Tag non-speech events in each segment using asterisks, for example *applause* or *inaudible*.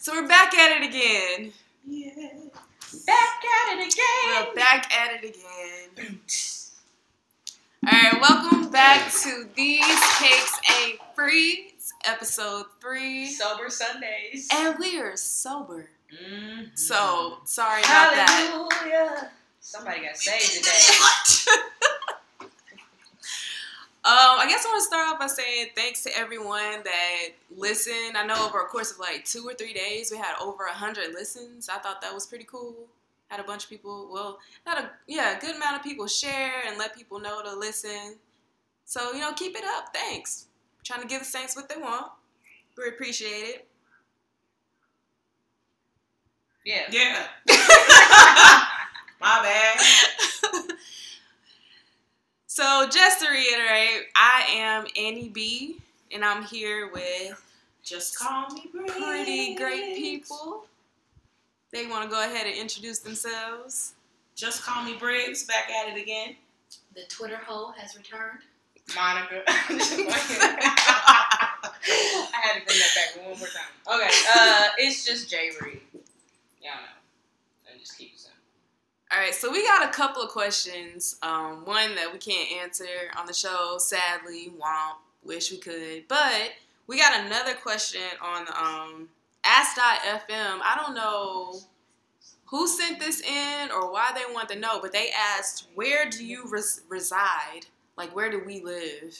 so we're back at it again. Yeah. Back at it again. We're back at it again. Alright, welcome back to These Cakes Ain't Free. It's episode three. Sober Sundays. And we are sober. Mhm. So sorry about that. Hallelujah. Somebody got saved *laughs* today. *laughs* Um, I guess I want to start off by saying thanks to everyone that listened. I know over a course of like two or three days, we had over a hundred listens. I thought that was pretty cool. Had a bunch of people, well, had a yeah, a good amount of people share and let people know to listen. So you know, keep it up. Thanks. trying to give the Saints what they want. We appreciate it. Yeah. Yeah. *laughs* My bad. *laughs* So just to reiterate, I am Annie B, and I'm here with Just call me Briggs. pretty great people. They want to go ahead and introduce themselves. Just call me Briggs. Back at it again. the Twitter hole has returned. Monica. *laughs* *laughs* I had to bring that back one more time. Okay. *laughs* Uh, it's just Jay Reed. Y'all know. And just keep it simple. All right, so we got a couple of questions. Um, one that we can't answer on the show, sadly. Womp. Wish we could, but we got another question on um, Ask.fm. I don't know who sent this in or why they want to know, but they asked, "Where do you res- reside? Like, where do we live?"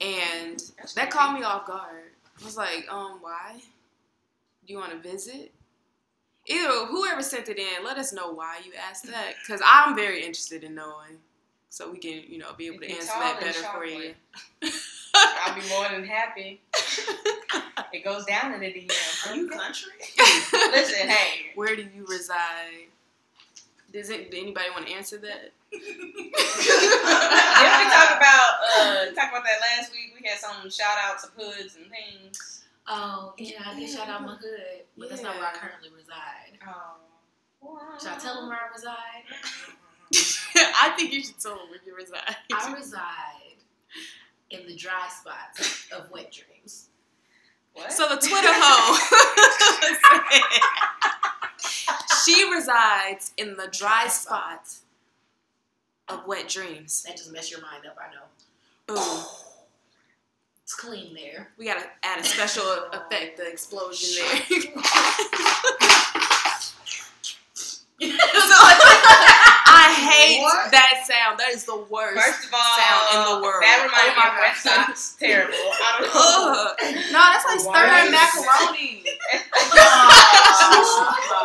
And that caught me off guard. I was like, um, why? Do you want to visit? Either whoever sent it in, let us know why you asked that, because I'm very interested in knowing, so we can, you know, be able If to answer that better for you. I'll be more than happy. *laughs* It goes down in the DM. Are you country? Listen, hey. Where do you reside? Does it? Did anybody want to answer that? Didn't we talk about uh talk about that last week? We had some shout outs of hoods and things. Oh, yeah, I did shout out my hood, but that's not where I currently reside. Oh. Should I tell them where I reside? *laughs* *laughs* I think you should tell them where you reside. I *laughs* reside in the dry spots of wet dreams. What? So the Twitter hoe. she resides in the dry spot of wet dreams. That just mess your mind up, I know. Boom. It's clean there. We gotta add a special effect, the explosion there. I hate What? that sound. That is the worst. First of all, sound in the world. That reminds Oh me of West God. Side. Terrible. I don't know. No, that's like Why stirring is- macaroni.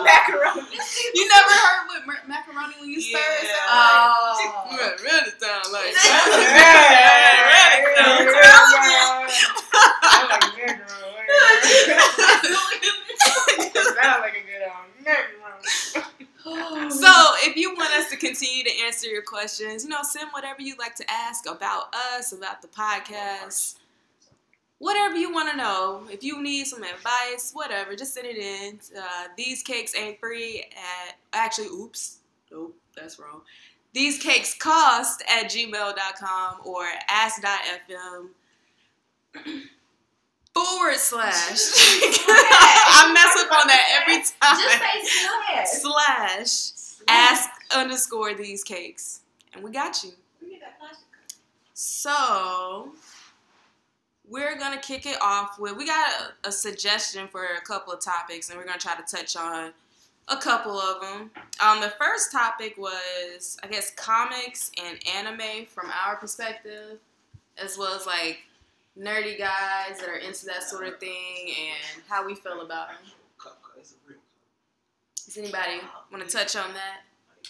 Macaroni. You never heard what ma- macaroni when you stir it Yeah. sound like? Oh. Yeah, really sound like. I'm Sound like a good *laughs* *laughs* macaroni. So, if you want us to continue to answer your questions, you know, send whatever you'd like to ask about us, about the podcast, whatever you want to know. If you need some advice, whatever, just send it in. Uh, these cakes ain't free at, actually, oops, nope, that's wrong. These cakes cost at gmail.com or ask.fm *clears throat* forward slash. *laughs* *laughs* I mess up on that every time Just say slash. slash ask underscore these cakes and we got you. We get that plastic cup. So we're gonna kick it off with we got a, a suggestion for a couple of topics, and we're gonna try to touch on a couple of them. Um, the first topic was I guess comics and anime from our perspective, as well as like nerdy guys that are into that sort of thing and how we feel about them. Does anybody want to touch on that?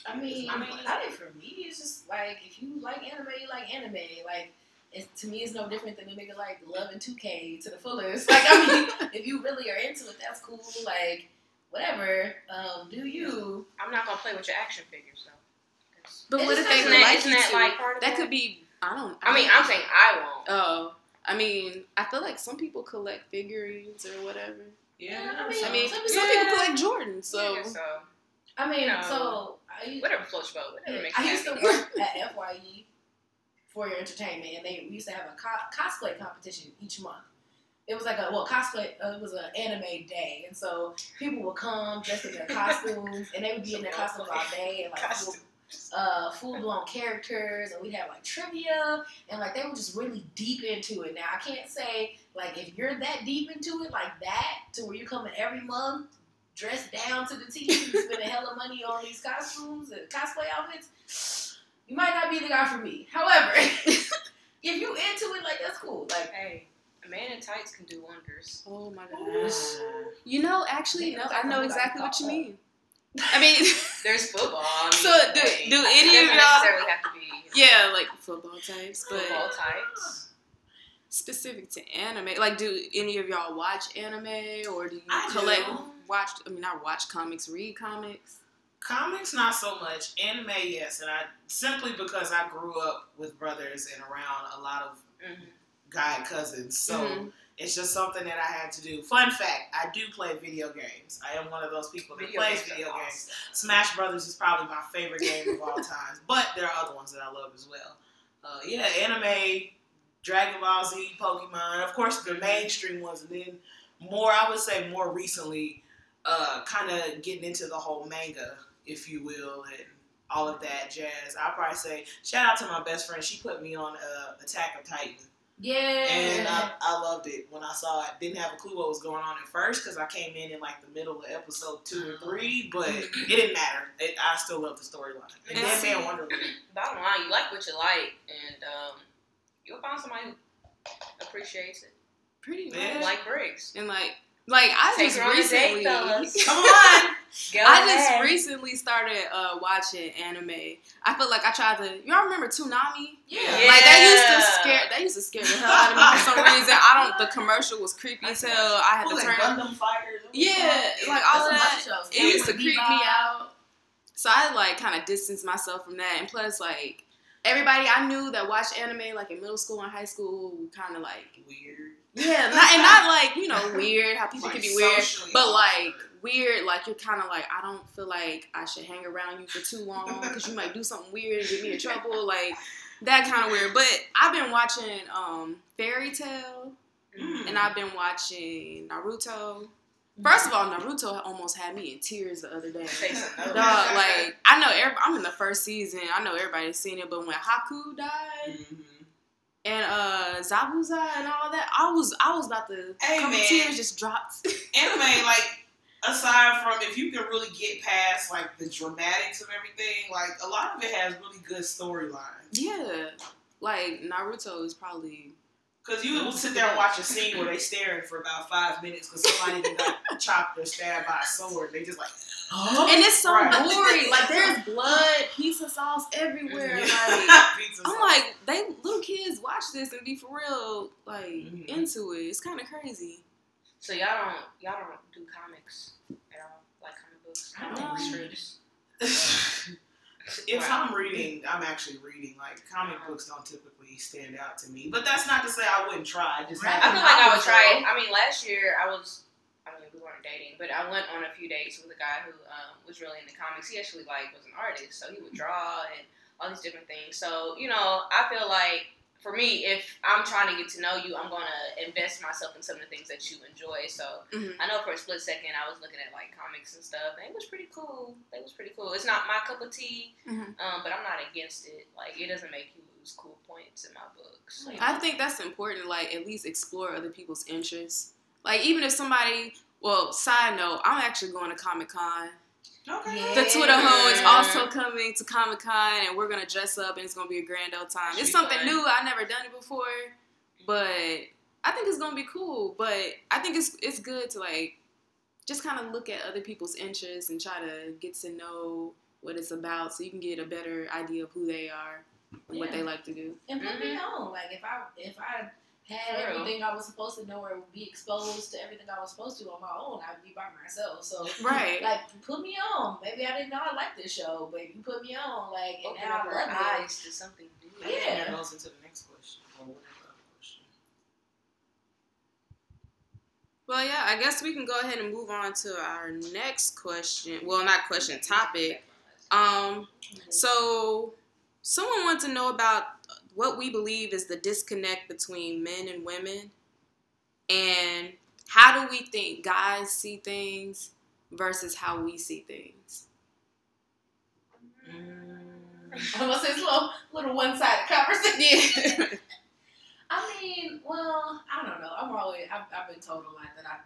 I mean, I I mean- mean, I think for me, it's just like if you like anime, you like anime. Like, it's, to me, it's no different than a nigga like loving 2K to the fullest. Like, I mean, *laughs* if you really are into it, that's cool. Like, whatever. Um, do you? I'm not gonna play with your action figures though. 'Cause- But It's what if they Isn't that, like you that like that that? could be. I don't. I mean, I'm saying I won't. Oh, I mean, I feel like some people collect figurines or whatever. Yeah, I mean, I mean, some some people- people collect Jordans, so Yeah, so I mean, No. so I whatever floats your boat, whatever makes I you used to work at FYE for your entertainment, and they we used to have a co- cosplay competition each month. It was like a well cosplay. Uh, it was an anime day, and so people would come dressed in their *laughs* costumes, and they would be in their costumes all day, and like full, uh, full blown characters, and we'd have like trivia, and like they were just really deep into it. Now I can't say like if you're that deep into it like that, to where you're coming every month dressed down to the teeth and spending of money on these costumes and cosplay outfits, you might not be the guy for me. However, *laughs* if you into it, like that's cool. Like Hey, a man in tights can do wonders. Oh my Ooh. gosh. You know, actually, no, I know exactly what you mean. I mean, *laughs* There's football. I *laughs* mean, So, do- do any of y'all- necessarily have to be yeah, like football types, but football tights? specific to anime. Like, do any of y'all watch anime or do you I collect, do. watch? I mean, not watch comics, read comics. Comics, not so much. Anime, yes, and I simply because I grew up with brothers and around a lot of Mhm. guy cousins, so Mhm. It's just something that I had to do. Fun fact: I do play video games. I am one of those people that Video plays games video awesome. games. Smash Brothers is probably my favorite game of all time, *laughs* but there are other ones that I love as well. Uh, yeah, anime, Dragon Ball Z, Pokemon, of course the mainstream ones, and then more. I would say more recently, uh, kind of getting into the whole manga, if you will, and all of that jazz. I'll probably say shout out to my best friend. She put me on uh, Attack of Titan. Yeah, And I, I loved it when I saw it. Didn't have a clue what was going on at first because I came in in like the middle of episode two or three, but it didn't matter. It, I still love the storyline. And And then see- Man Wonder Woman. *clears throat* Bottom line, you like what you like, and um, you'll find somebody who appreciates it. Pretty Yeah. much. Like Briggs. And like, like I Take just her on date, recently. fellas. *laughs* *laughs* Come on! Go I just ahead. recently started uh, watching anime. I feel like I tried to. Y'all remember Toonami? yeah. Yeah. Like that used to scare. That used to scare the hell out of me for some *laughs* reason. I don't. The commercial was creepy as hell. I had What to turn. that, Gundam Fighters? Yeah, like all of That's a that. shows. It used to Bebop. creep me out. So I like kind of distanced myself from that, and plus like everybody I knew that watched anime like in middle school and high school kind of like Weird. yeah, not, and not like you know weird how people Like can be weird, but awkward. like weird like you're kind of like I don't feel like I should hang around you for too long because you might do something weird and get me in *laughs* trouble like that kind of weird. But I've been watching um Fairy Tail Mm. and I've been watching Naruto. First of all, Naruto almost had me in tears the other day. Take some notes. Dog, like I know every, I'm in the first season. I know everybody's seen it, but when Haku died Mhm. and uh Zabuza and all that, I was I was about to man. tears just dropped. Anime, like, aside from if you can really get past like the dramatics of everything, like a lot of it has really good storylines. yeah, like Naruto is probably Cause you will sit there and watch a *laughs* scene where they staring for about five minutes because somebody got *laughs* chopped or stabbed by a sword. They just like, *gasps* and it's so Right. gory. Like *laughs* there's blood, pizza sauce everywhere. Like Pizza I'm sauce. like they little kids watch this and be for real like Mhm. into it. It's kind of crazy. So y'all don't y'all don't do comics at all, like comic books, I don't strips. *laughs* if Wow. I'm reading, I'm actually reading. Like comic books don't typically stand out to me, but that's not to say I wouldn't try. I just Right. I feel like I would try it. I mean, last year I was. I mean, we weren't dating, but I went on a few dates with a guy who um, was really into comics. He actually like was an artist, so he would draw and all these different things. So you know, I feel like for me, if I'm trying to get to know you, I'm gonna invest myself in some of the things that you enjoy. So Mhm. I know for a split second I was looking at like comics and stuff, and it was pretty cool. It was pretty cool. It's not my cup of tea, Mhm. um, but I'm not against it. Like it doesn't make you lose cool points in my books. I think that's important. Like at least explore other people's interests. Like even if somebody, well, side note, I'm actually going to Comic Con. Okay. Yeah. The Twitter hoe is also coming to Comic Con, and we're gonna dress up, and it's gonna be a grand old time. It's something fun. new. I've never done it before, but I think it's gonna be cool. But I think it's it's good to like just kind of look at other people's interests and try to get to know what it's about, so you can get a better idea of who they are and what they like to do. and put me Mhm. on. Like if I if I had True. everything I was supposed to know or be exposed to everything I was supposed to on my own, I'd be by myself. So Right. *laughs* like put me on. Maybe I didn't know I liked this show, but you put me on. Like and Open now I our love it. eyes to something new. Yeah. that goes into the next question. Or whatever other question. Well, yeah, I guess we can go ahead and move on to our next question. Well, not question, topic. Um, so someone wants to know about what we believe is the disconnect between men and women, and how do we think guys see things versus how we see things. *laughs* I must say it's a little, little one sided conversation. Yeah. *laughs* I mean, well, I don't know. I'm always I've, I've been told a lot that I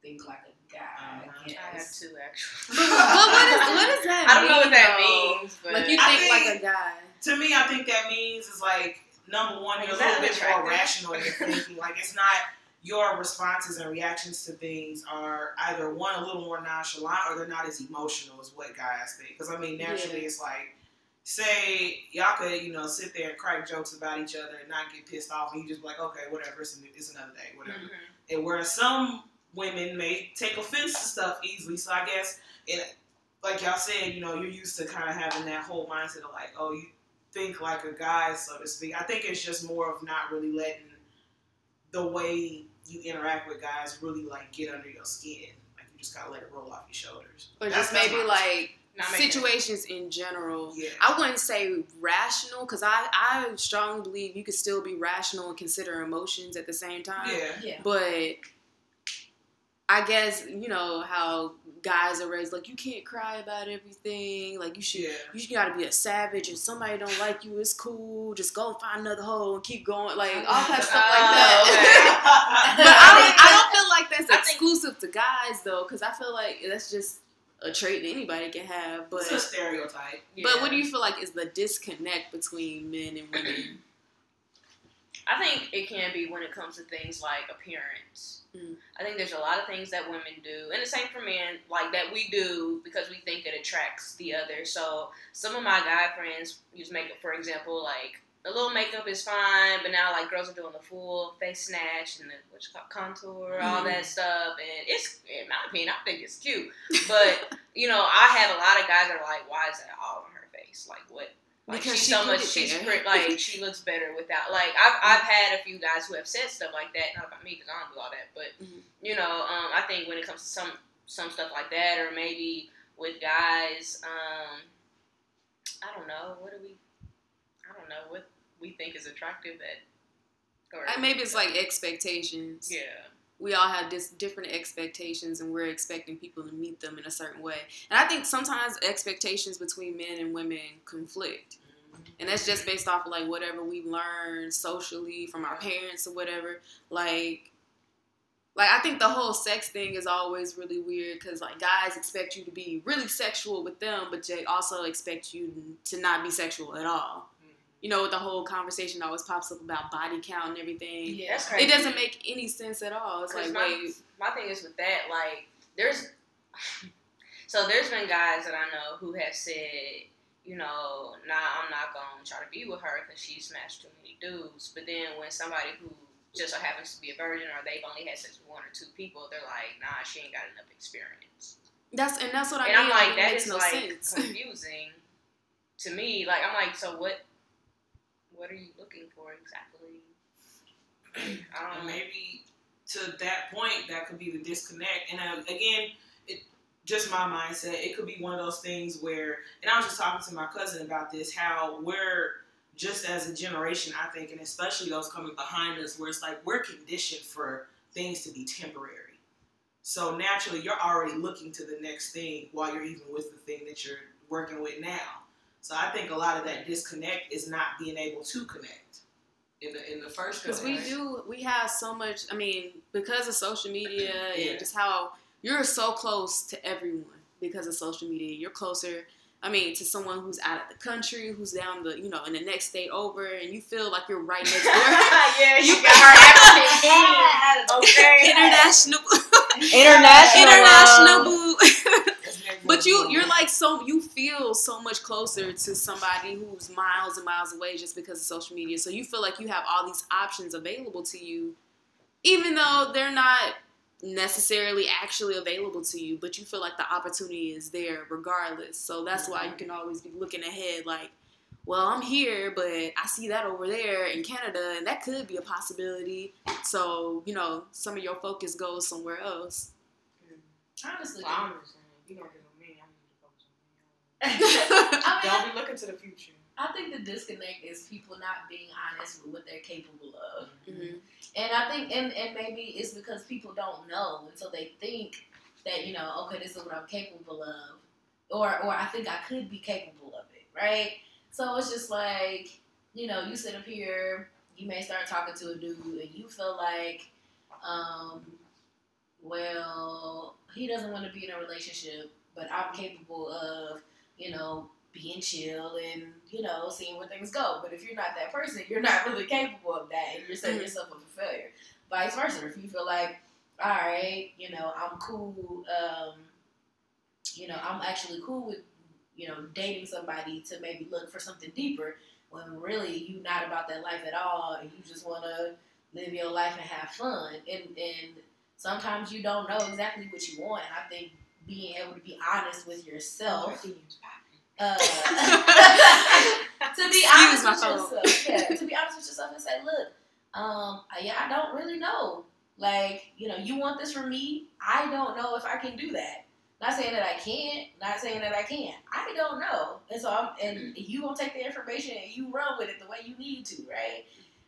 think like a guy. Uh-huh. I I have two actually. *laughs* but what, is, what does that *laughs* I don't know what that though? means, but Like you think think- like a guy. To me, I think that means is like number one, Like, you're a little bit more rational in your thinking. Like it's not your responses and reactions to things are either one a little more nonchalant or they're not as emotional as what guys think. Because I mean, naturally, Yeah. it's like say y'all could you know sit there and crack jokes about each other and not get pissed off, and you just be like, okay, whatever, it's, an- it's another day, whatever. Mhm. And whereas some women may take offense to stuff easily. So I guess it, like y'all said, you know, you're used to kind of having that whole mindset of like, oh, you think like a guy, so to speak. I think it's just more of not really letting the way you interact with guys really like get under your skin. Like you just gotta let it roll off your shoulders. Or That's- just that's maybe like Not making- situations in general. Yeah. I wouldn't say rational because I, I strongly believe you could still be rational and consider emotions at the same time. Yeah. Yeah. But I guess you know how guys are raised like you can't cry about everything. Like you should Yeah. you gotta be a savage. If somebody don't like you, it's cool. Just go find another hole and keep going. Like all that stuff like Oh, that. okay. *laughs* but I don't, I don't feel like that's I think- exclusive to guys though, because I feel like that's just a trait that anybody can have. But it's a stereotype. but what do you feel like is the disconnect between men and women? I think it can be when it comes to things like appearance. Mm. I think there's a lot of things that women do, and the same for men, like that we do because we think it attracts the other. So some of my guy friends use makeup, for example, like a little makeup is fine, but now like girls are doing the full face snatch and the what you call contour, all Mhm. that stuff, and it's in my opinion, I think it's cute. But *laughs* you know, I have a lot of guys that are like, why is that all on her face? Like what? Like Because she's she so much. She's pretty, like *laughs* she looks better without. Like I've I've had a few guys who have said stuff like that. Not about me because I don't do all that, but Mhm. you know, um, I think when it comes to some some stuff like that, or maybe with guys, um, I don't know. What do we? I don't know what we think is attractive that. Or Maybe it's like expectations. yeah. We all have dis- different expectations and we're expecting people to meet them in a certain way. And I think sometimes expectations between men and women conflict. And that's just based off of like whatever we learned socially from our parents or whatever. Like like I think the whole sex thing is always really weird cuz like guys expect you to be really sexual with them but they also expect you to not be sexual at all. You know, with the whole conversation always pops up about body count and everything. Yeah. That's crazy. It doesn't make any sense at all. It's 'Cause like, my, wait, my thing is with that, like, there's *sighs* so there's been guys that I know who have said, you know, nah, I'm not gonna try to be with her because she smashed too many dudes. But then when somebody who just so happens to be a virgin or they've only had sex with one or two people, they're like, nah, she ain't got enough experience. That's and that's what I and mean. I'm like, it that makes no like sense. *laughs* confusing to me. Like, I'm like, so what? What are you looking for exactly? *clears throat* I don't know. maybe to that point, that could be the disconnect. And uh, again, it just my mindset. It could be one of those things where, and I was just talking to my cousin about this, how we're just as a generation, I think, and especially those coming behind us, where it's like we're conditioned for things to be temporary. So naturally, you're already looking to the next thing while you're even with the thing that you're working with now. So I think a lot of that disconnect is not being able to connect in the in the first place. Because we do, we have so much. I mean, because of social media *clears throat* Yeah. and just how you're so close to everyone because of social media. You're closer. I mean, to someone who's out of the country, who's down the, you know, in the next state over, and you feel like you're right next door. *laughs* yeah, You *laughs* she got her African *laughs* Okay. International, International. international love. boo. That's next But you, you're like so you feel so much closer to somebody who's miles and miles away just because of social media. So you feel like you have all these options available to you, even though they're not necessarily actually available to you. But you feel like the opportunity is there regardless. So that's why you mm-hmm. can always be looking ahead, like, well, I'm here, but I see that over there in Canada, and that could be a possibility. So you know, some of your focus goes somewhere else. Mm. Honestly, Well, I'm just saying, you don't get on me. I'm I gonna focus on me. mean, Don't be looking to the future. I think the disconnect is people not being honest with what they're capable of. Mhm. And I think, and, and maybe it's because people don't know, and so they think that you know, okay, this is what I'm capable of, or or I think I could be capable of it, right? So it's just like, you know, you sit up here, you may start talking to a dude, and you feel like, um, well, he doesn't want to be in a relationship, but I'm capable of, you know, being chill and you know seeing where things go. But if you're not that person, you're not *laughs* really capable of that, and you're setting Mhm. yourself up for failure. Vice versa, if you feel like, all right, you know, I'm cool. Um, you know, I'm actually cool with you know dating somebody to maybe look for something deeper. When really you're not about that life at all, and you just want to live your life and have fun. And and sometimes you don't know exactly what you want. And I think being able to be honest with yourself uh, *laughs* to be Excuse honest with phone. yourself. Yeah, to be honest with yourself and say, look, um, yeah, I don't really know. Like, you know, you want this from me. I don't know if I can do that. Not saying that I can't. Not saying that I can't. I don't know. And so I'm, and you gonna take the information and you run with it the way you need to, right?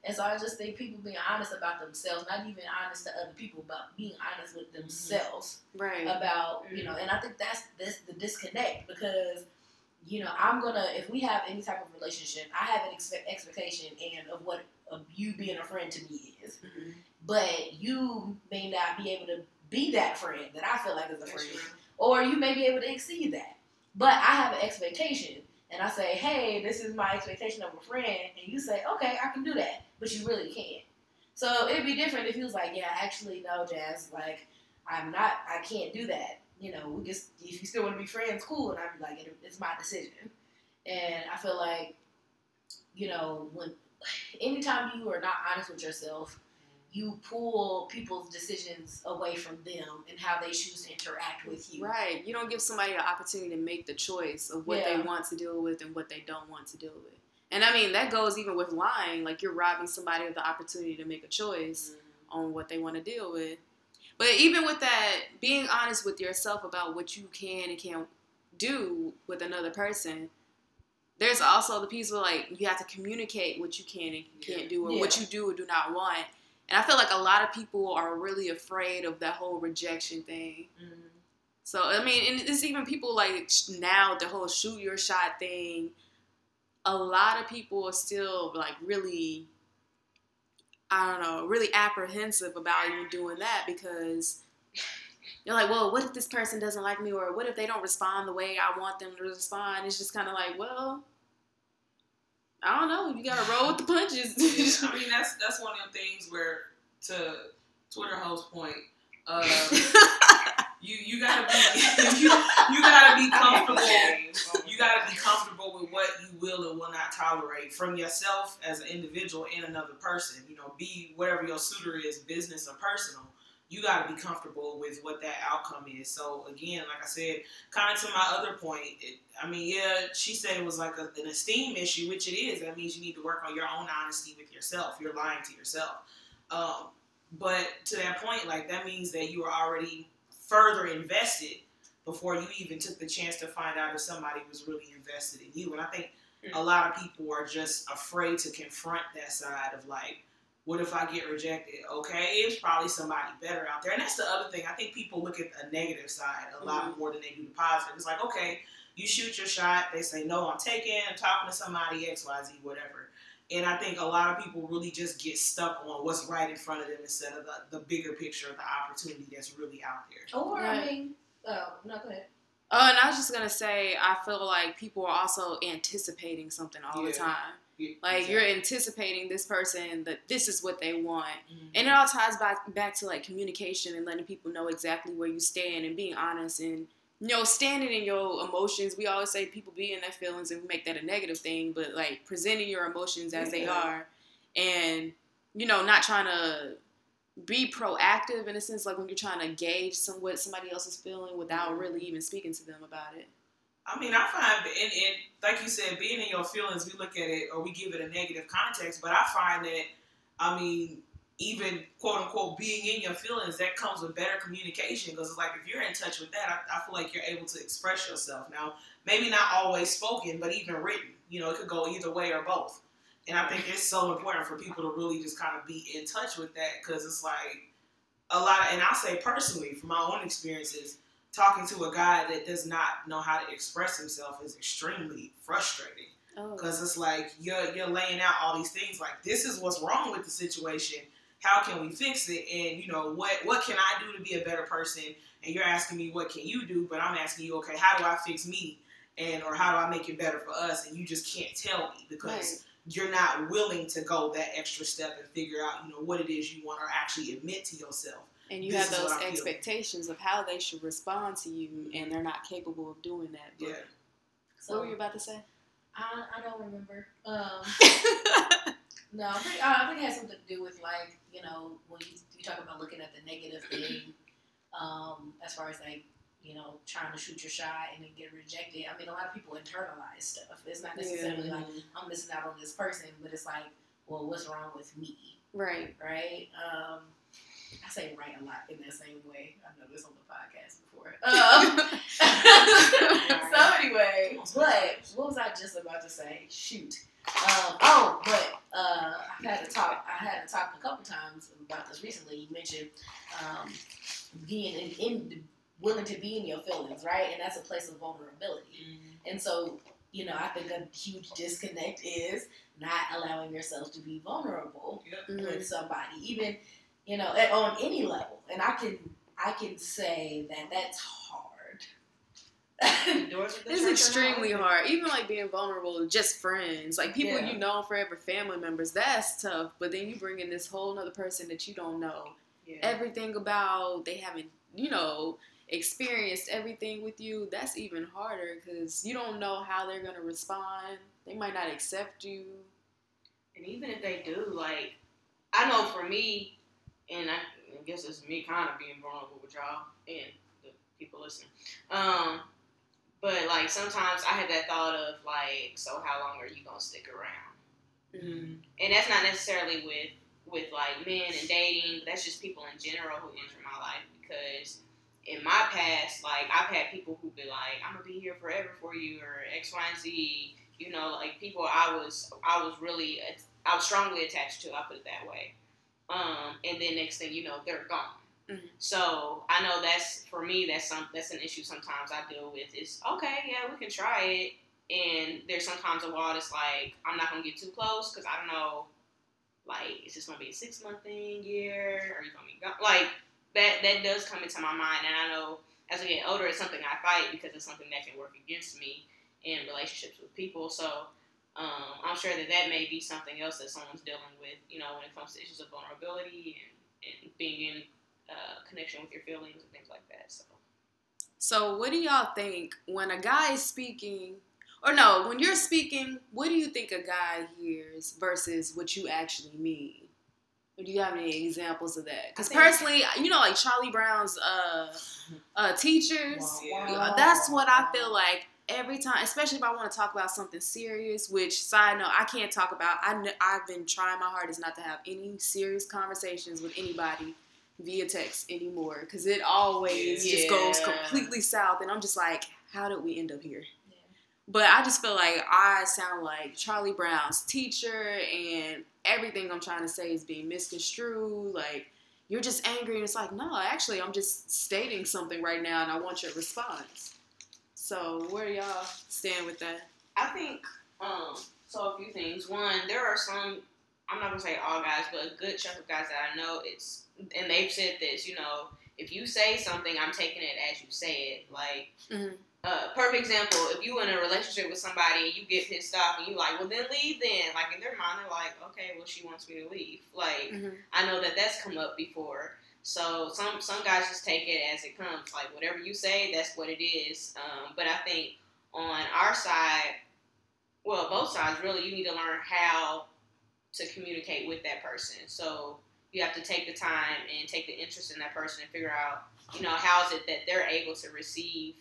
And so I just think people being honest about themselves, not even honest to other people, but being honest with themselves Right. about you know and i think that's this the disconnect because you know i'm gonna if we have any type of relationship i have an expe- expectation and of what of you being a friend to me is. Mhm. but you may not be able to be that friend that i feel like is a friend or you may be able to exceed that. But i have an expectation and i say hey this is my expectation of a friend and you say okay i can do that but you really can't so it'd be different if he was like yeah actually no jazz like I'm not. I can't do that. You know, we just if you still want to be friends, cool. And I'd be like, it, it's my decision. And I feel like, you know, when anytime you are not honest with yourself, you pull people's decisions away from them and how they choose to interact with you. Right. You don't give somebody the opportunity to make the choice of what Yeah. they want to deal with and what they don't want to deal with. And I mean, that goes even with lying. Like, you're robbing somebody of the opportunity to make a choice mm-hmm. on what they want to deal with. But even with that, being honest with yourself about what you can and can't do with another person, there's also the piece where, like, you have to communicate what you can and can't do or what you do or do not want. And I feel like a lot of people are really afraid of that whole rejection thing. Mhm. So I mean, and it's even people like now the whole shoot your shot thing. A lot of people are still like really, I don't know, really apprehensive about even doing that because *laughs* you're like, well, what if this person doesn't like me, or what if they don't respond the way I want them to respond? It's just kind of like, well, I don't know. You gotta roll with the punches. *laughs* Yeah, *laughs* I mean, that's that's one of them things where, to Twitter host point, uh, *laughs* you you gotta be you, you gotta be comfortable. You gotta be comfortable with what you will and will not tolerate from yourself as an individual and another person. You know, be whatever your suitor is, business or personal. You gotta be comfortable with what that outcome is. So again, like I said, kind of to my other point, it, I mean, yeah, she said it was like a, an esteem issue, which it is. That means you need to work on your own honesty with yourself. You're lying to yourself. Um, but to that point, like that means that you were already further invested before you even took the chance to find out if somebody was really invested in you. And I think a lot of people are just afraid to confront that side of like, what if I get rejected? Okay, it's probably somebody better out there. And that's the other thing. I think people look at the negative side a lot mm-hmm. more than they do the positive. It's like, okay, you shoot your shot. They say, no, I'm taking, I'm talking to somebody, X, Y, Z, whatever. And I think a lot of people really just get stuck on what's right in front of them instead of the, the bigger picture of the opportunity that's really out there. Or I mean, oh no, go ahead. Oh, and I was just gonna say, I feel like people are also anticipating something all the time. Yeah, Like you're anticipating this person that this is what they want, Mhm. and it all ties back back to like communication and letting people know exactly where you stand and being honest and you know standing in your emotions. We always say people be in their feelings and we make that a negative thing, but like presenting your emotions as they are, and you know not trying to be proactive in a sense like when you're trying to gauge some what somebody else is feeling without really even speaking to them about it. I mean, I find, and, and like you said, being in your feelings, we look at it or we give it a negative context. But I find that, I mean, even quote unquote being in your feelings, that comes with better communication. Because it's like if you're in touch with that, I, I feel like you're able to express yourself. Now, maybe not always spoken, but even written. You know, it could go either way or both. And I think it's so important for people to really just kind of be in touch with that because it's like a lot. Of, and I'll say personally, from my own experiences, talking to a guy that does not know how to express himself is extremely frustrating. Oh, because it's like you're you're laying out all these things like this is what's wrong with the situation. How can we fix it? And you know what what can i do to be a better person? And you're asking me what can you do? But i'm asking you okay how do i fix me? And or how do i make it better for us? And you just can't tell me because Right. you're not willing to go that extra step and figure out you know what it is you want or actually admit to yourself and you this have those what I feel. expectations of how they should respond to you, and they're not capable of doing that. But yeah So what were you about to say? I, I don't remember. Um, *laughs* no, I think, uh, I think it has something to do with like you know when you, you talk about looking at the negative thing, um, as far as like you know trying to shoot your shot and then get rejected. I mean, a lot of people internalize stuff. It's not necessarily like I'm missing out on this person, but it's like, well, what's wrong with me, right. right? Um, I say right a lot in that same way. I know this on the podcast before. Um, *laughs* so anyway, but what was I just about to say? Shoot. Um, oh, but uh, I've had to talk. I had to talk a couple times about this recently. You mentioned um, being in, in willing to be in your feelings, right? And that's a place of vulnerability. And so, you know, I think a huge disconnect is not allowing yourself to be vulnerable Mhm. with somebody, even you know, at, on any level. And I can I can say that that's hard. The *laughs* doors of the It's extremely hard. Even like being vulnerable to just friends, like people Yeah. you know forever, family members. That's tough. But then you bring in this whole other person that you don't know. Yeah. everything about. They haven't, you know, experienced everything with you. That's even harder because you don't know how they're gonna respond. They might not accept you. And even if they do, like, I know for me, and I, I guess it's me kind of being vulnerable with y'all and the people listening. Um, but like sometimes I had that thought of like, so how long are you gonna stick around? Mm-hmm. And that's not necessarily with with like men and dating. That's just people in general who enter my life because in my past, like I've had people who be like, I'm gonna be here forever for you or X, Y, and Z. You know, like people I was I was really I was strongly attached to. I put it that way. Um, and then next thing you know, they're gone. Mhm. So I know that's for me. That's some that's an issue. Sometimes I deal with is okay. Yeah, we can try it. And there's sometimes a wall that's like I'm not gonna get too close because I don't know. Like, is this gonna be a six month thing, year? Are you gonna be gone? Like that? That does come into my mind, and I know as I get older, it's something I fight because it's something that can work against me in relationships with people. So um, I'm sure that that may be something else that someone's dealing with, you know, when it comes to issues of vulnerability and, and being in uh, connection with your feelings and things like that. So So, what do y'all think when a guy is speaking, or no, when you're speaking, what do you think a guy hears versus what you actually mean? Do you have any examples of that? Because personally, you know, like Charlie Brown's uh, uh, teachers, Wow. uh, that's what I feel like every time, especially if I want to talk about something serious. Which side note, I can't talk about. I kn- I've been trying my hardest not to have any serious conversations with anybody via text anymore because it always just goes completely south, and I'm just like, how did we end up here? But I just feel like I sound like Charlie Brown's teacher, and everything I'm trying to say is being misconstrued. Like, you're just angry, and it's like, no, actually, I'm just stating something right now, and I want your response. So, where y'all stand with that? I think um so a few things. One, there are some I'm not gonna say all guys, but a good chunk of guys that I know it's and they've said this, you know, if you say something, I'm taking it as you say it. Like Mhm. uh perfect example, if you in a relationship with somebody and you get pissed off and you like, well then leave then. Like in their mind they're like, okay, well she wants me to leave. Like I know that that's come up before. So some some guys just take it as it comes. Like whatever you say, that's what it is. Um, but I think on our side, well, both sides really, you need to learn how to communicate with that person. So you have to take the time and take the interest in that person and figure out, you know, how is it that they're able to receive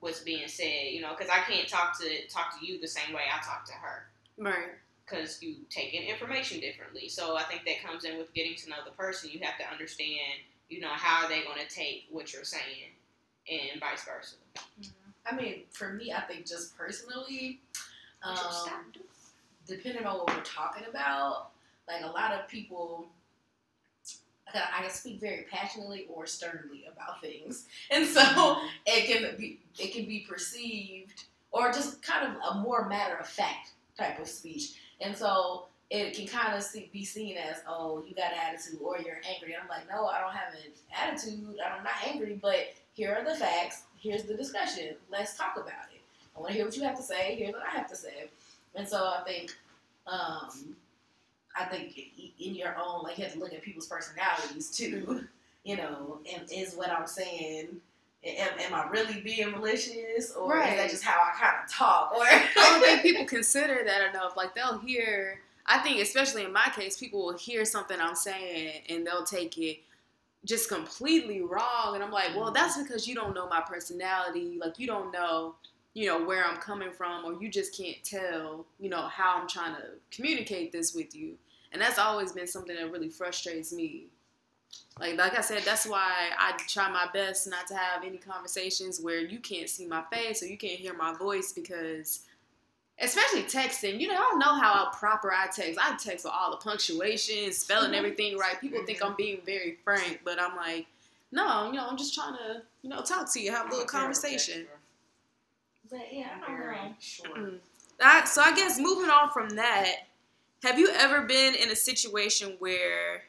what's being said. You know, because I can't talk to talk to you the same way I talk to her Right. Because you take in information differently. So I think that comes in with getting to know the person. You have to understand, you know, how are they going to take what you're saying, and vice versa. Mm-hmm. I mean, for me, I think just personally, um, depending on what we're talking about, like a lot of people, I can- I can speak very passionately or sternly about things, *laughs* and so it can be it can be perceived or just kind of a more matter of fact type of speech, and so it can kind of be seen as oh you got an attitude or you're angry. And I'm like no, I don't have an attitude. I'm not angry, but here are the facts. Here's the discussion. Let's talk about it. I want to hear what you have to say. Here's what I have to say. And so I think, um, I think in your own, like you have to look at people's personalities too. *laughs* You know, and is what I'm saying. Am, am I really being malicious, or is that just how I kind of talk? Or I don't think *laughs* people consider that enough. Like they'll hear, I think especially in my case, people will hear something I'm saying and they'll take it just completely wrong. And I'm like, well, that's mm-hmm. because you don't know my personality. Like you don't know, you know, where I'm coming from, or you just can't tell, you know, how I'm trying to communicate this with you. And that's always been something that really frustrates me. Like, like I said, that's why I try my best not to have any conversations where you can't see my face or you can't hear my voice because especially texting, you know, I don't know how proper I text. I text with all the punctuation, spelling Mhm. everything right. People think I'm being very frank, but I'm like, no, you know, I'm just trying to, you know, talk to you, have a little conversation. but yeah, I don't know. Sure. That, so I guess moving on from that, have you ever been in a situation where,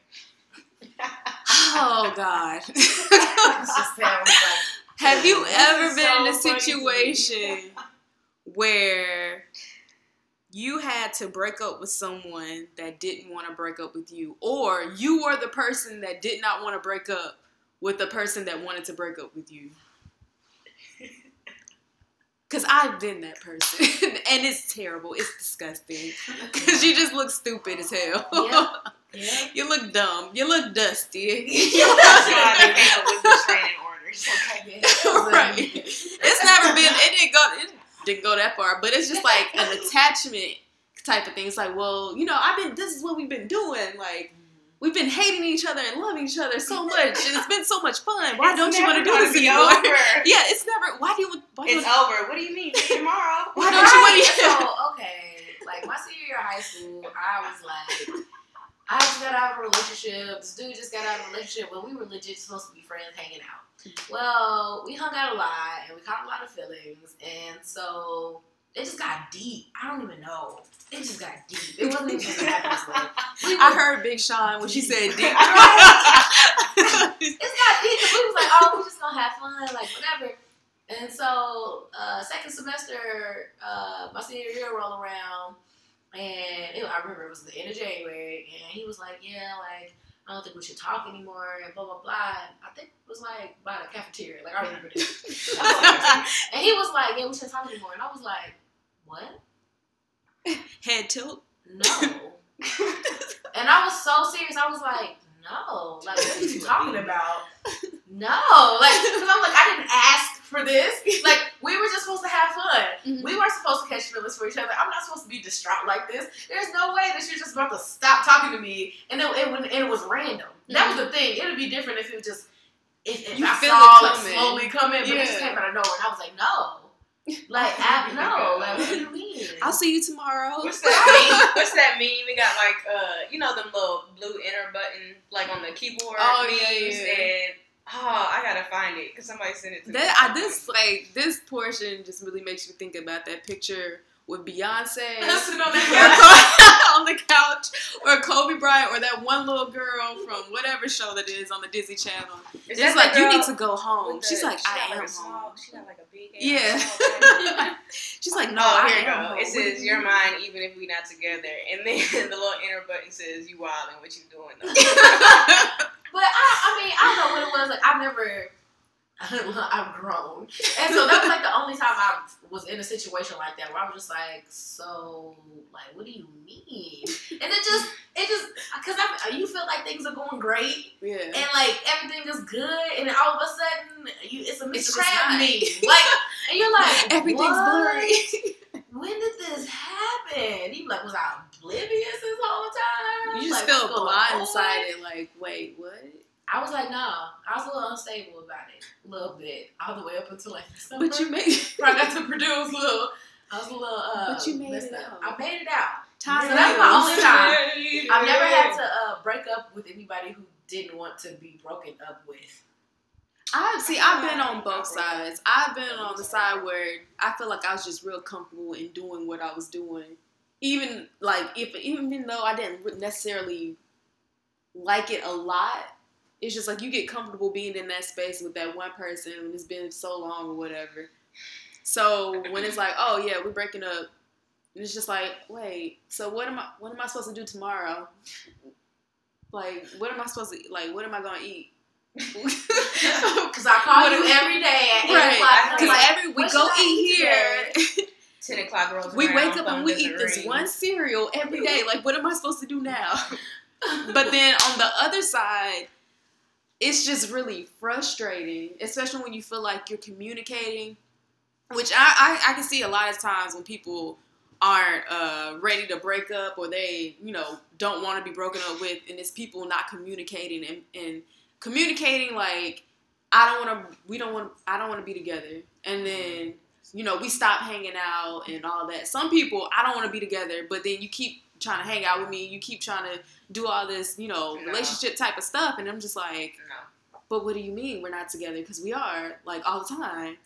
oh *laughs* God, It just sounds like have you ever been in a so to me. situation *laughs* where you had to break up with someone that didn't want to break up with you, or you were the person that did not want to break up with the person that wanted to break up with you? *laughs* Cause I've been that person, and it's terrible. It's disgusting. Cause you just look stupid as hell. Yeah. Yeah. you look dumb. You look dusty. *laughs* *laughs* That's why they came up with the training orders. Okay. *laughs* right. It's never been. It didn't go. It didn't go that far. But it's just like an attachment type of thing. It's like, well, you know, I've been. This is what we've been doing. Like we've been hating each other and loving each other so much, and it's been so much fun. Why It's don't you want to do gonna this anymore? over. Yeah, it's never. Why do you? Why do It's you? over. What do you mean? Tomorrow? Why don't you want Right, to? So okay, like my senior year of high school, I was like, I just got out of a relationship. This dude just got out of a relationship when we were legit supposed to be friends, hanging out. Well, we hung out a lot and we caught a lot of feelings, and so it just got deep. I don't even know. It just got deep. It wasn't even supposed to happen this way. *laughs* We I heard Big Sean when she said dick. *laughs* It's not deep. 'cause We was like, oh, we just gonna have fun, like whatever. And so, uh, second semester, uh, my senior year roll around, and it, I remember it was the end of January, and he was like, yeah, like I don't think we should talk anymore, and blah blah blah. And I think it was like by the cafeteria, like I remember this. *laughs* *laughs* and he was like, yeah, we shouldn't talk anymore, and I was like, what? Head tilt. No. *laughs* and I was so serious. I was like, no. Like, what are you talking about? No. Like, because I'm like, I didn't ask for this. Like, *laughs* we were just supposed to have fun. Mhm. We weren't supposed to catch feelings for each other. I'm not supposed to be distraught like this. There's no way that you're just about to stop talking to me and it, it, and it was random. That was the thing. It would be different if it was just, if, if You I feel saw it it coming. slowly coming, but it just came out of nowhere. And I was like, no. Like, I, *laughs* no, like, what do you mean? I'll see you tomorrow. What's that meme? *laughs* What's that meme? We got like uh, you know, them little blue enter button like on the keyboard Oh, memes, yeah, yeah. and oh, I gotta find it because somebody sent it to me. That I this like this portion just really makes you think about that picture with Beyonce *laughs* *laughs* on the couch, or Kobe Bryant, or that one little girl from whatever show that is on the Disney Channel. Is It's like you need to go home. She's like, I like am small, home. She got like a big ass Yeah. *laughs* She's like, no, oh, I here am you go. It says you you're mine even if we not together, and then the little enter button says you wildin'. What you doing? But I, I mean, I don't know what it was. Like, I've never, *laughs* I've grown, and so that was like the only time I was in a situation like that where I was just like, so, like, what do you mean? And it just, it just, because I, you feel like things are going great Yeah. and like everything is good, and all of a sudden, you it's a It's Mr. Crab not. like, and you're like, *laughs* Everything's blurry. When did this happen? You like, was I oblivious this whole time? You just Like, on? blindsided, like, wait, what? I was like, no. I was a little unstable about it, a little bit, all the way up until like summer. But you made *laughs* before I got to Purdue, I was a little, I was a little. Uh, But you made it up. out. I made it out. time. So that's my only time. *laughs* I've never had to. to uh, break up with anybody who didn't want to be broken up with. I see. I've been on both sides. I've been on the side where I feel like I was just real comfortable in doing what I was doing, even like if even though I didn't necessarily like it a lot. It's just like you get comfortable being in that space with that one person when it's been so long or whatever. So when it's like, oh yeah, we're breaking up, and it's just like, wait, so what am I? What am I supposed to do tomorrow? Like, what am I supposed to like? What am I gonna eat? *laughs* Because I call What you every day at Right, o'clock. because like, every we go eat here. *laughs* Ten o'clock rolls we wake up and we eat this ring. one cereal every *laughs* day. Like, what am I supposed to do now? *laughs* but then on the other side, it's just really frustrating, especially when you feel like you're communicating. Which I, I, I can see a lot of times when people aren't uh, ready to break up or they, you know, don't want to be broken up with, and it's people not communicating and, and communicating like, I don't want to, we don't want, I don't want to be together, and then you know, we stop hanging out and all that. Some people, I don't want to be together, but then you keep trying to hang out with me. You keep trying to do all this, you know, No. relationship type of stuff. And I'm just like, No. but what do you mean we're not together? Because we are, like, all the time.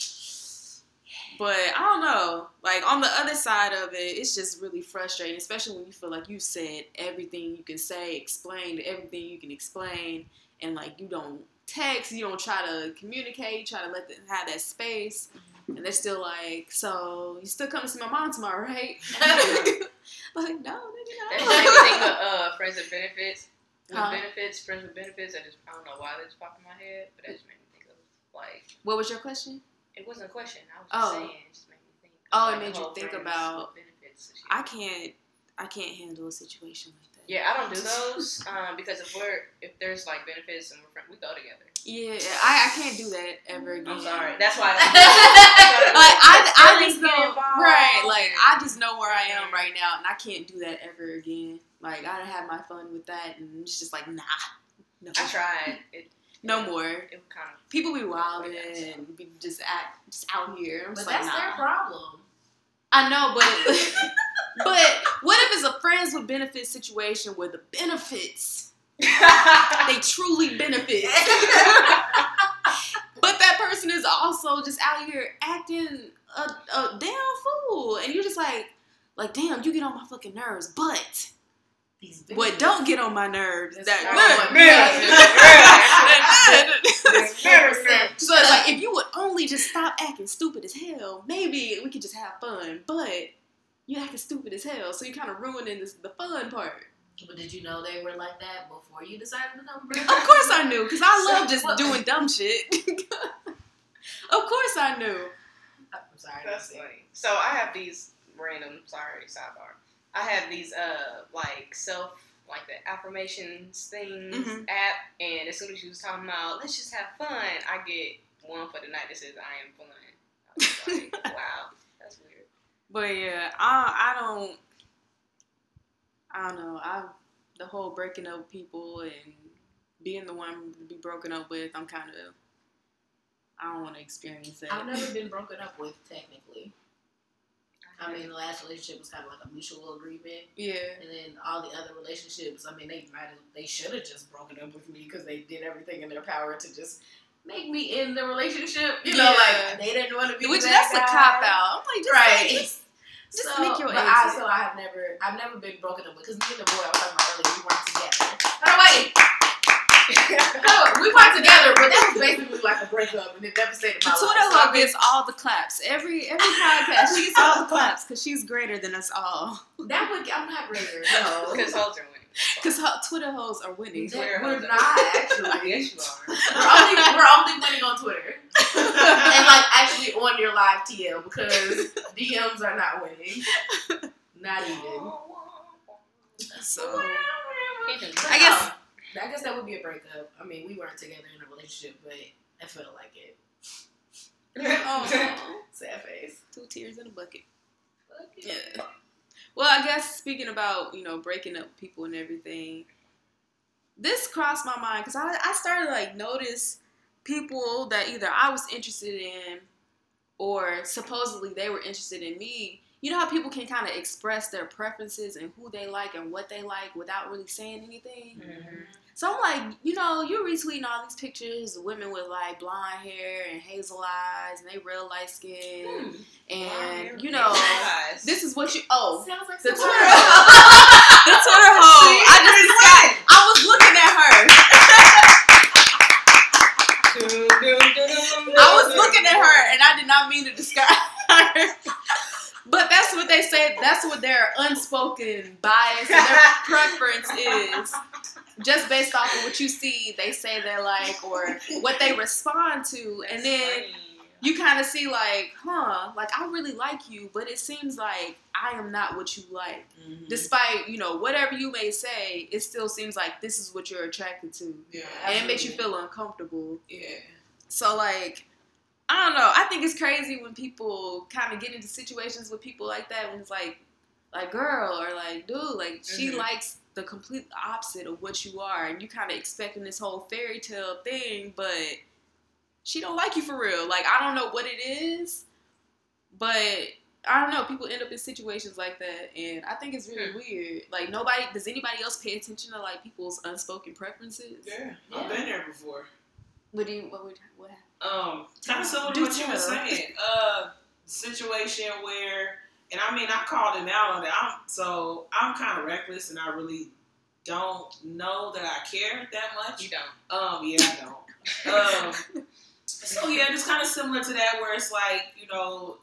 But I don't know. Like, on the other side of it, it's just really frustrating, especially when you feel like you said everything you can say, explained everything you can explain, and, like, you don't text, you don't try to communicate, you try to let them have that space. And they're still like, so you still come to see my mom tomorrow, right? *laughs* *laughs* like, no, maybe not. made me think of uh, friends with benefits. With Huh? benefits, friends with benefits. I just I don't know why that just popped in my head, but that just made me think of like what was your question? it wasn't a question. I was just Oh. saying. It just made me think. Oh, it made you think about- benefits. I can't, I can't handle a situation like that. Yeah, I don't do *laughs* those um, because if we're if there's like benefits and we're friends, we go together. Yeah, I, I can't do that ever again. I'm sorry. *laughs* That's why. *laughs* Like I, I Feelings just know, right? Like I just know where I am right now, and I can't do that ever again. Like I have my fun with that, and it's just like nah, no, I tried. It no more. it kind of People be wild and be just act just out here. I'm But that's like, their nah. problem. I know, but *laughs* but what if it's a friends with benefits situation where the benefits they truly benefit, *laughs* but that person is also just out here acting a, a damn fool, and you're just like, like damn, you get on my fucking nerves, but. These What don't get on my nerves? That, *laughs* *laughs* so it's like if you would only just stop acting stupid as hell, maybe we could just have fun. But you're acting stupid as hell, so you're kind of ruining this, the fun part. But did you know they were like that before you decided to become a? Of course I knew, cause I love just What- doing dumb shit. *laughs* of course I knew. I'm sorry. That's funny. So I have these random. Sorry, sidebar. I have these uh like self like the affirmations things Mhm. app, and as soon as you was talking about let's just have fun, I get one for the night that says I am fun. I was like, *laughs* wow, that's weird. But yeah, I I don't I don't know. I the whole breaking up people and being the one to be broken up with, I'm kind of I don't want to experience that. I've never been broken up with technically. I mean, the last relationship was kind of like a mutual agreement, yeah. and then all the other relationships. I mean, they might have, they should have just broken up with me because they did everything in their power to just make me in the relationship. You know, Yeah. like they didn't want to be Which that that's a cop out. I'm like, just, Right. just, just so, make your but I, exit. so I have never, I've never been broken up with because me and the boy I was talking about earlier, we weren't together. Oh wait, no, we weren't together, but that was basically like a breakup, and it devastated my life. Twitter So hug I've been- gets all the claps. Every every podcast, she gets all the claps because she's greater than us all. That would, I'm not greater. *laughs* No, Because hoes are winning. *laughs* Because Twitter hoes are winning. Twitter we're hoes are- not actually. *laughs* Yes, you are. We're only, we're only winning on Twitter and like actually on your live TL because *laughs* DMs are not winning. Not even. So I guess- No, I guess that would be a breakup. I mean, we weren't together in a relationship, but I felt like it. Aw, oh. Sad face. two tears in a bucket. Yeah. Well, I guess speaking about you know breaking up people and everything, this crossed my mind because I I started like notice people that either I was interested in or supposedly they were interested in me. You know how people can kind of express their preferences and who they like and what they like without really saying anything. Mhm. So I'm like, you know, you're retweeting all these pictures of women with like blonde hair and hazel eyes and they real light skin. And you know, Guys. this is what you oh sounds like the Twitter Twitter. hoe. *laughs* the Twitter hoe. I just described. I was looking at her. *laughs* I was looking at her, and I did not mean to describe *laughs* her. But that's what they said. That's what their unspoken bias and their *laughs* preference is. Just based off of what you see, they say they like or what they respond to, and then you kind of see like, huh, like I really like you, but it seems like I am not what you like. Mhm. Despite you know whatever you may say, it still seems like this is what you're attracted to, Yeah. and it makes you feel uncomfortable. Yeah. So like, I don't know. I think it's crazy when people kind of get into situations with people like that when it's like, like girl or like dude, like she Mhm. likes the complete opposite of what you are, and you kind of expecting this whole fairy tale thing, but she don't like you for real. Like I don't know what it is, but I don't know. People end up in situations like that, and I think it's really Hmm. weird. Like nobody does anybody else pay attention to like people's unspoken preferences? Yeah. I've been there before. What do you what would what? happened? Um, kind of similar to what you were saying. *laughs* Uh, situation where, and I mean, I called him out on it. I'm so I'm kind of reckless, and I really don't know that I care that much. You don't. Um, yeah, I don't. um, *laughs* so yeah, it's kind of similar to that, where it's like you know,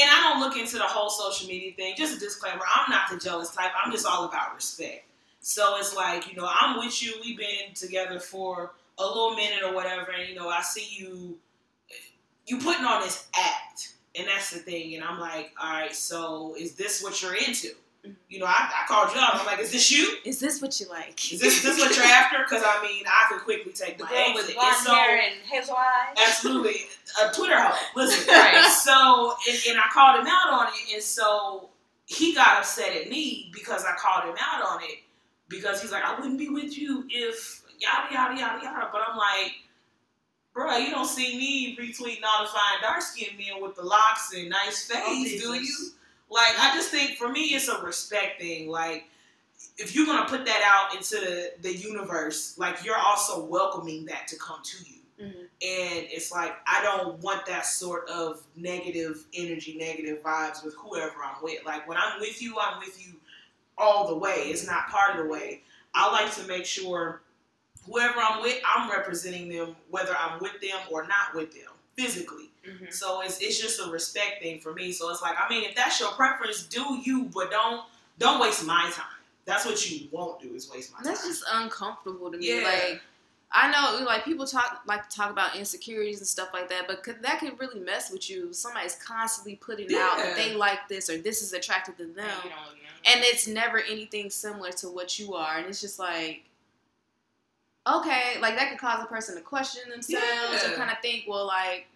and I don't look into the whole social media thing. Just a disclaimer: I'm not the jealous type. I'm just all about respect. So it's like you know, I'm with you. We've been together for a little minute or whatever, and you know, I see you, you putting on this act, and that's the thing. And I'm like, all right, so is this what you're into? Mhm. You know, I, I called you up. I'm like, is this you? Is this what you like? Is this this what you're *laughs* after? Because I mean, I could quickly take The my girl exit. with And blonde so- hair and hazel eyes. Absolutely. A Twitter hoe. Listen. *laughs* Right. So, and, and I called him out on it, and so he got upset at me because I called him out on it because he's like, I wouldn't be with you if yada yada yada yada. But I'm like, bro, you don't see me retweeting all the fine dark skinned men with the locks and nice Oh, face, do you? Like, I just think for me, it's a respect thing. Like, if you're gonna put that out into the, the universe, like you're also welcoming that to come to you. Mhm. And it's like I don't want that sort of negative energy, negative vibes with whoever I'm with. Like when I'm with you, I'm with you all the way. It's not part of the way. I like to make sure whoever I'm with, I'm representing them, whether I'm with them or not with them physically. Mhm. So it's it's just a respect thing for me. So it's like I mean, if that's your preference, do you, but don't don't waste my time. That's what you won't do is waste my That's time. That's just uncomfortable to me. Yeah. Like I know, like people talk like to talk about insecurities and stuff like that, but could, that could really mess with you. Somebody's constantly putting out that they like this or this is attracted to them, You don't know. and it's never anything similar to what you are, and it's just like. Okay, like that could cause a person to question themselves or Yeah. kind of think, well, like,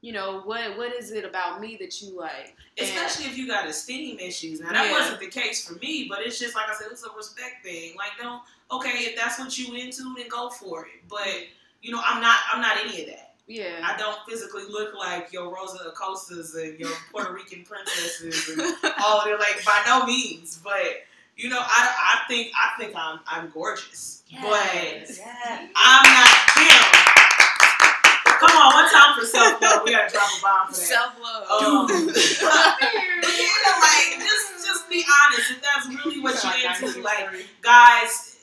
you know, what what is it about me that you like? And- Especially if you got esteem issues. Now that Yeah. wasn't the case for me, but it's just like I said, it's a respect thing. Like don't okay, if that's what you into, then go for it. But you know, I'm not I'm not any of that. Yeah. I don't physically look like your Rosa Acostas and your Puerto Rican princesses and *laughs* all they're like by no means. But you know, I, I think I think I'm I'm gorgeous. But Yeah. I'm not Kim. Come on, one time for self love. We gotta drop a bomb for that. Self love. Um, *laughs* yeah, like just just be honest. If that's really what you're into, like guys,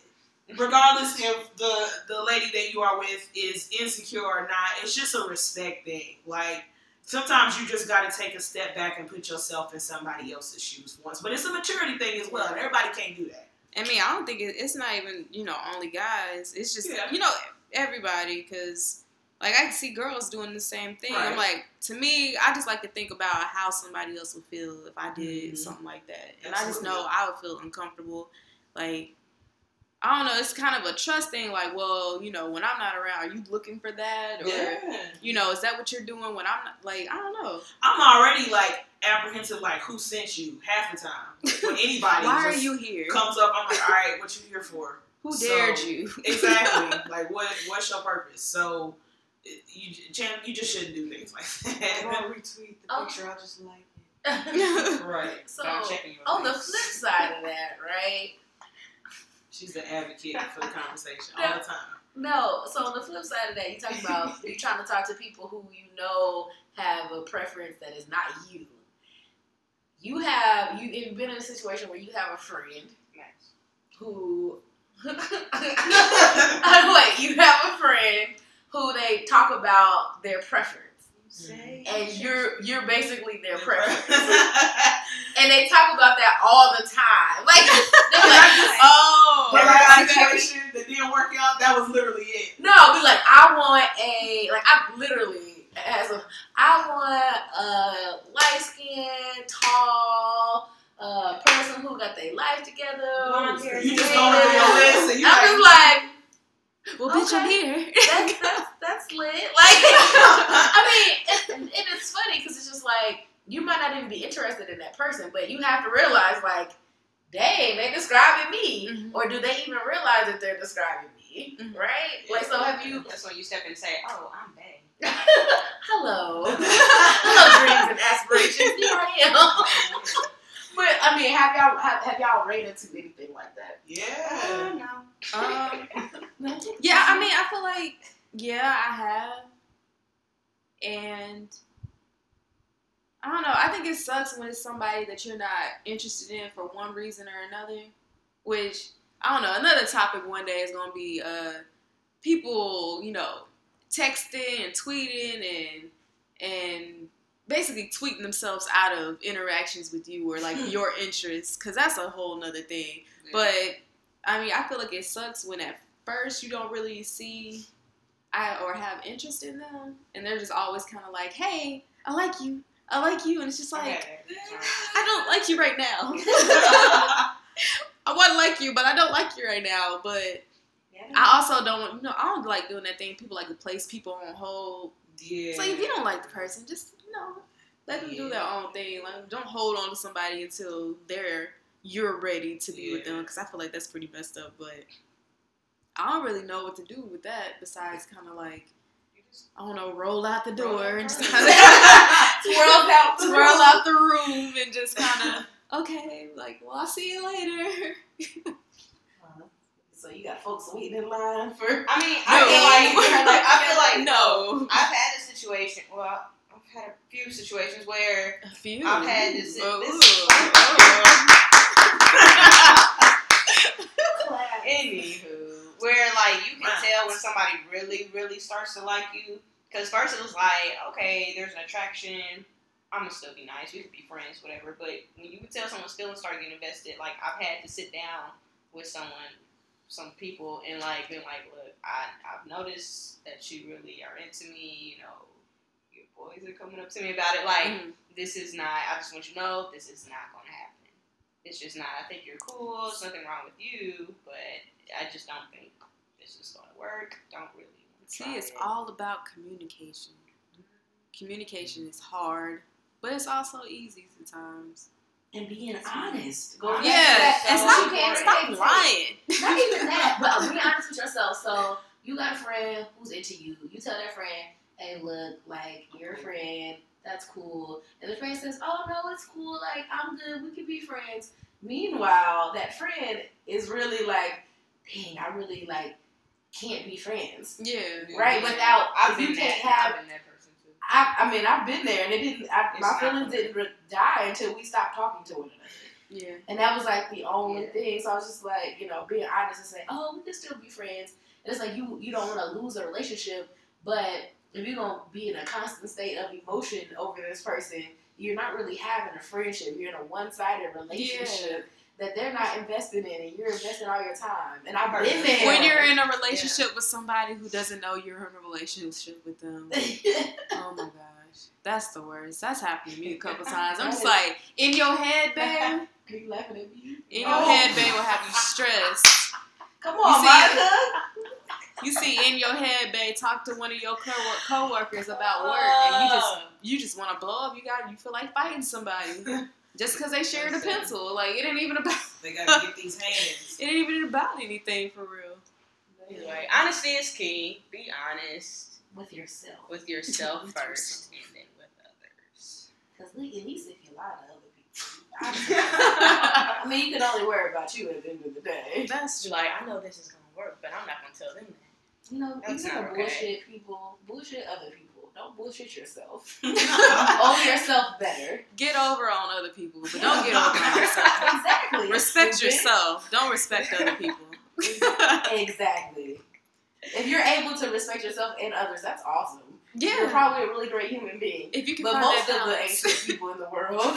regardless if the the lady that you are with is insecure or not, it's just a respect thing. Like sometimes you just got to take a step back and put yourself in somebody else's shoes once. But it's a maturity thing as well, and everybody can't do that. I mean, I don't think it, it's not even you know only guys. It's just Yeah. you know everybody because like I see girls doing the same thing. I'm like, to me, I just like to think about how somebody else would feel if I did Mhm. something like that, and I just know I would feel uncomfortable. Like. I don't know. It's kind of a trust thing. Like, well, you know, when I'm not around, are you looking for that, or you know, is that what you're doing when I'm not? Like, I don't know. I'm already like apprehensive, like who sent you half the time. When *laughs* anybody Why are you here? comes up, I'm like, all right, what you here for? Who So- dared you? *laughs* Exactly. like what what's your purpose? So you Chan, you just shouldn't do things like that. I'm that. gonna *laughs* retweet the Oh. picture. I'll just like it. right. so Not on the flip side of that, right? She's an advocate for the *laughs* conversation all the time. No, so on the flip side of that, you talk *laughs* about you trying to talk to people who you know have a preference that is not you. You have you you've been in a situation where you have a friend Nice. who *laughs* wait, you have a friend who they talk about their preference. Say And you're you're basically their preference. And they talk about that all the time. Like *laughs* they're like, oh, But Right. that situation that didn't work out, that was literally it. No, be like, I want a like I literally as a I want a light skinned, tall, uh person who got their life together. Blonde. You just creative. going through your list I'm just like, like, well, bitch, I'm here. that's that's, that's lit. Like, *laughs* I mean, and, and it's funny because it's just like you might not even be interested in that person, but you have to realize like, dang, they describing me, Mhm. or do they even realize that they're describing me? Mhm. Right? Like, so have you? That's when you step in and say, "Oh, I'm bad." *laughs* Hello. *laughs* Hello, dreams and aspirations. Here I am. *laughs* But I mean, have y'all have, have y'all ran into anything like that? yeah. no. Um, yeah, I mean, I feel like yeah, I have, and I don't know. I think it sucks when it's somebody that you're not interested in for one reason or another. Which I don't know. Another topic one day is gonna be uh, people, you know, texting and tweeting and and basically tweeting themselves out of interactions with you or like *laughs* your interests, because that's a whole nother thing. But I mean, I feel like it sucks when at first you don't really see I or have interest in them, and they're just always kind of like, "Hey, I like you, I like you," and it's just like, I don't like you right now. *laughs* *laughs* I want to like you, but I don't like you right now. But I also don't, you know, I don't like doing that thing. People like to place people on hold. yeah. So if you don't like the person, just you know, let them do their own thing. Like don't hold on to somebody until they're you're ready to be with them. Because I feel like that's pretty messed up. But I don't really know what to do with that besides kind of like I don't know, roll out the door and just kind of Twirl out the twirl room. out the room and just kind of *laughs* okay, like well I'll see you later. *laughs* So you got folks waiting in line for. I mean, I feel like, like I feel *laughs* like no, I've had a situation. Well, I've had a few situations where a few. I've had to sit- Oh, this- oh. Anywho, where like you can tell when somebody really, really starts to like you. Because first it was like, okay, there's an attraction. I'm gonna still be nice. We could be friends, whatever. But when you can tell someone's feelings start getting invested, like I've had to sit down with someone, some people, and like been like, look, I I've noticed that you really are into me. You know, your boys are coming up to me about it. Like Mhm. this is not. I just want you to know this is not gonna happen. It's just not. I think you're cool. There's nothing wrong with you, but I just don't think this is gonna work. Don't really. See, it's it. all about communication. Communication is hard, but it's also easy sometimes. And being honest. Go Honest. back to Yeah, that. and stop, You can't stop lying. Not even that, but *laughs* be honest with yourself. So you got a friend who's into you. You tell that friend, hey, hey, look, like you're a friend. That's cool. And the friend says, oh no, it's cool. Like I'm good. We can be friends. Meanwhile, that friend is really like, dang, I really like can't be friends. Yeah. Right? Yeah. Without I've you can't that. have I, I mean, I've been there, and it didn't. I, my feelings didn't re- die until we stopped talking to one another, Yeah. and that was like the only Yeah. thing. So I was just like, you know, being honest and saying, "Oh, we can still be friends." And it's like you you don't want to lose a relationship, but if you're gonna be in a constant state of emotion over this person, you're not really having a friendship. You're in a one sided relationship. That they're not invested in, and you're investing all your time. And I've been there. When you're in a relationship with somebody who doesn't know you're in a relationship with them. *laughs* Oh my gosh. That's the worst. That's happened to me a couple *laughs* times. I'm just like, in your head, babe. Are *laughs* you laughing at me? In your Oh. head, babe, will have you stressed. Come on, You see- Monica. You see, in your head, babe, talk to one of your co- coworkers about work, and you just oh. you just want to blow up. You got you feel like fighting somebody just because they shared a pencil. Like it ain't even about *laughs* They gotta get these hands. *laughs* it ain't even about anything for real. Anyway, honesty is key. Be honest with yourself. with yourself *laughs* With first, and then with others. Because at least if you lie to other people, I mean, you can only worry about you at the end of the day. That's You're like, I know this is gonna work, but I'm not gonna tell them that. You know, That's you not can okay. bullshit people, bullshit other people. Don't bullshit yourself. *laughs* Own yourself better. Get over on other people, but don't get over on yourself. *laughs* Exactly. Respect stupid. yourself. Don't respect other people. *laughs* Exactly. If you're able to respect yourself and others, that's awesome. Yeah. You're probably a really great human being. If you can But most of the balance. ancient people in the world,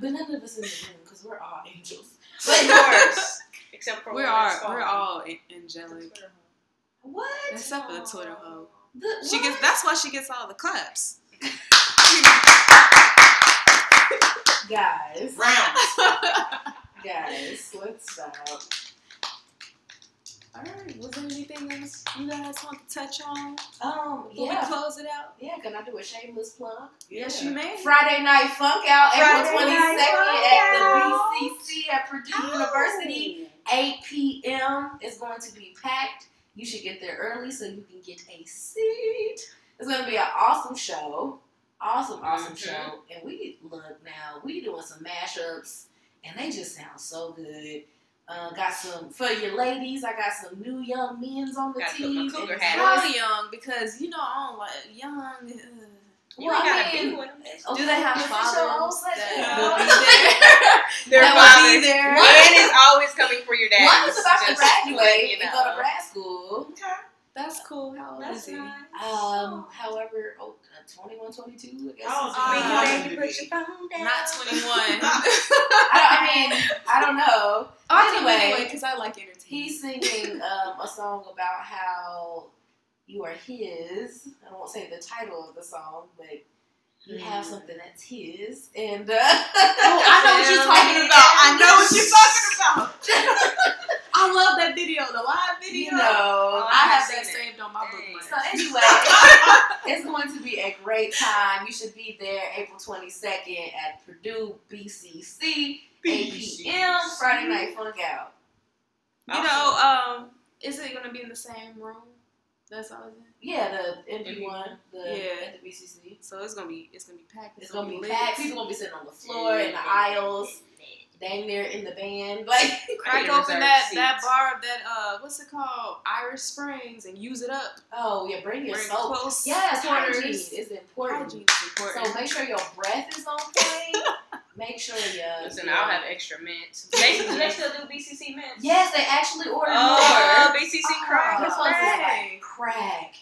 but none of us in the room because we're all angels. Of course. Except for we're it's we're all angelic, What? except for the Twitter hoe. The- She gets that's why she gets all the claps. guys. Rounds. Guys, let's stop. All right. Was there anything else you guys want to touch on Um, before yeah, we close it out? yeah. Can I do a shameless plug? Yes, you may. Friday Night Funk Out, April Friday twenty Night at the BCC at Purdue University. 8 p.m. is going to be packed. You should get there early so you can get a seat. It's going to be an awesome show. Awesome, awesome Mhm. show. And we look now, we doing some mashups, and they just sound so good. Uh, got some for your ladies. I got some new young men's on the my team. cougar and hat young? Because you know I don't like young. Uh, You Well, ain't I mean, be with them. bitch. Okay, do they have official fathers that will be *laughs* there? Their that will be there. One is always coming for your dad. One is about to graduate you and go to grad school. Okay. That's cool. How old That's is he? nice. Um, however, oh, uh, 21, 22, I guess. Oh, is- so When Uh, you baby, put your phone down. Not 21. *laughs* I, I mean, I don't know. anyway, Anyway, because I like entertainment. He's singing um, a song about how you are his. I won't say the title of the song, but you have Hmm. something that's his. And uh, Oh, I know what you're *laughs* talking about. I know what you're *laughs* talking about. I love that video, the live video. you know. Oh, I have that it. saved on my bookmark. So anyway, *laughs* it's going to be a great time. You should be there April 22nd at Purdue BCC, 8 p.m. Friday night funk out. You know, um, is it gonna be in the same room? That's all. It's? Yeah, the MP1, the Yeah. at the BCC. So it's gonna be it's gonna be packed. It's gonna be lit. packed. People gonna be sitting on the floor in the aisles, dang near in the band. *laughs* Like, Crack Reserved open that that seats. bar that uh what's it called Irish Springs and use it up. oh yeah, bring your Bring soap. close Yes, hygiene is important. Hygiene is important. So make sure your breath is on point. *laughs* make sure you. Listen, I'll have extra mints. *laughs* They, do they still do BCC mints? Yes, they actually ordered Oh, more. BCC Oh, crack this is one's like crack.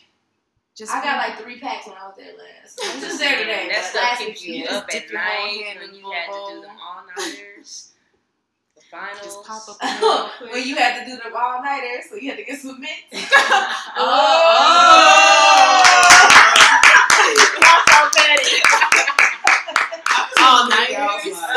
Just I got like three packs when I was there last. I was just there today. That stuff keeps you up at night hand when you the had to do them all nighters. The finals. just pop up *laughs* in there when you had to do the all nighters, so you had to get some mints. Y'all *laughs* oh, oh. oh so petty. All Y'all nighters. smile.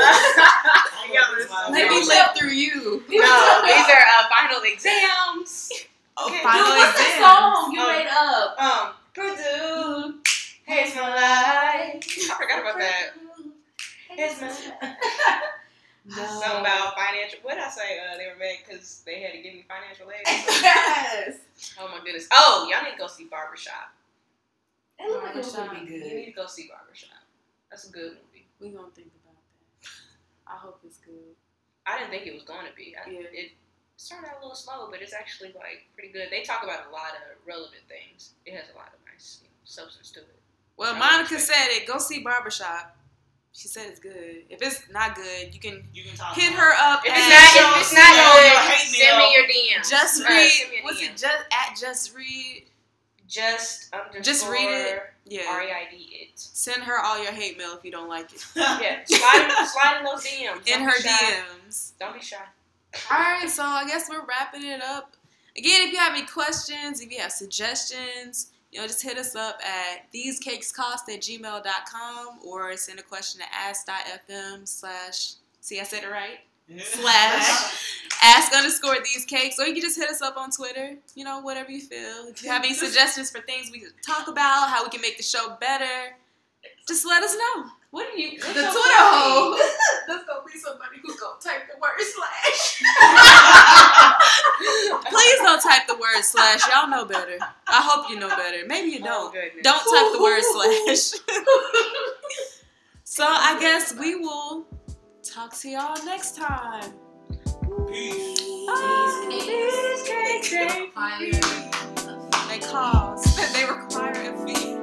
Let me live through you. No, *laughs* these are uh, final exams. Oh, Okay. final Dude, what's the song you Oh. made up? Um, Purdue, here's my life. I forgot about that. Here's my *laughs* life. Something about financial. What did I say? Uh, they were mad because they had to give me financial aid. *laughs* yes. oh my goodness. Oh, y'all need to go see Barbershop. It looked like it was Barbershop. gonna You need to go see Barbershop. That's a good movie. We gonna think about that. I hope it's good. I didn't think it was going to be. I, Yeah. It started out a little slow, but it's actually like pretty good. They talk about a lot of relevant things. It has a lot of nice you know, substance to it. Well, Monica said it. Go see Barbershop. She said it's good. If it's not good, you can You can talk. hit her up If it's not, if it's not Send me good, your hate send me your DMs. just Uh, read. send me Was DM. it just at just read? Just underscore Just read it. Yeah. R E I D it. Send her all your hate mail if you don't like it. *laughs* Yeah, slide in, slide in those DMs. In Don't her shy. DMs. Don't be shy. All right, so I guess we're wrapping it up. Again, if you have any questions, if you have suggestions, you know, just hit us up at thesecakescost at gmail.com or send a question to ask.fm slash, see, I said it right? Slash. Ask underscore these cakes, or you can just hit us up on Twitter, you know, whatever you feel. If you have any suggestions for things we could talk about, how we can make the show better, just let us know. What do you? The Twitter hole. *laughs* There's gonna be somebody who's gonna type the word slash. *laughs* Please don't type the word slash. Y'all know better. I hope you know better. Maybe you Oh, don't. goodness. Don't type the word *laughs* slash. so I guess we will talk to y'all next time. Peace. Bye. These cakes. These cakes. Fire. They cause. They *laughs* record.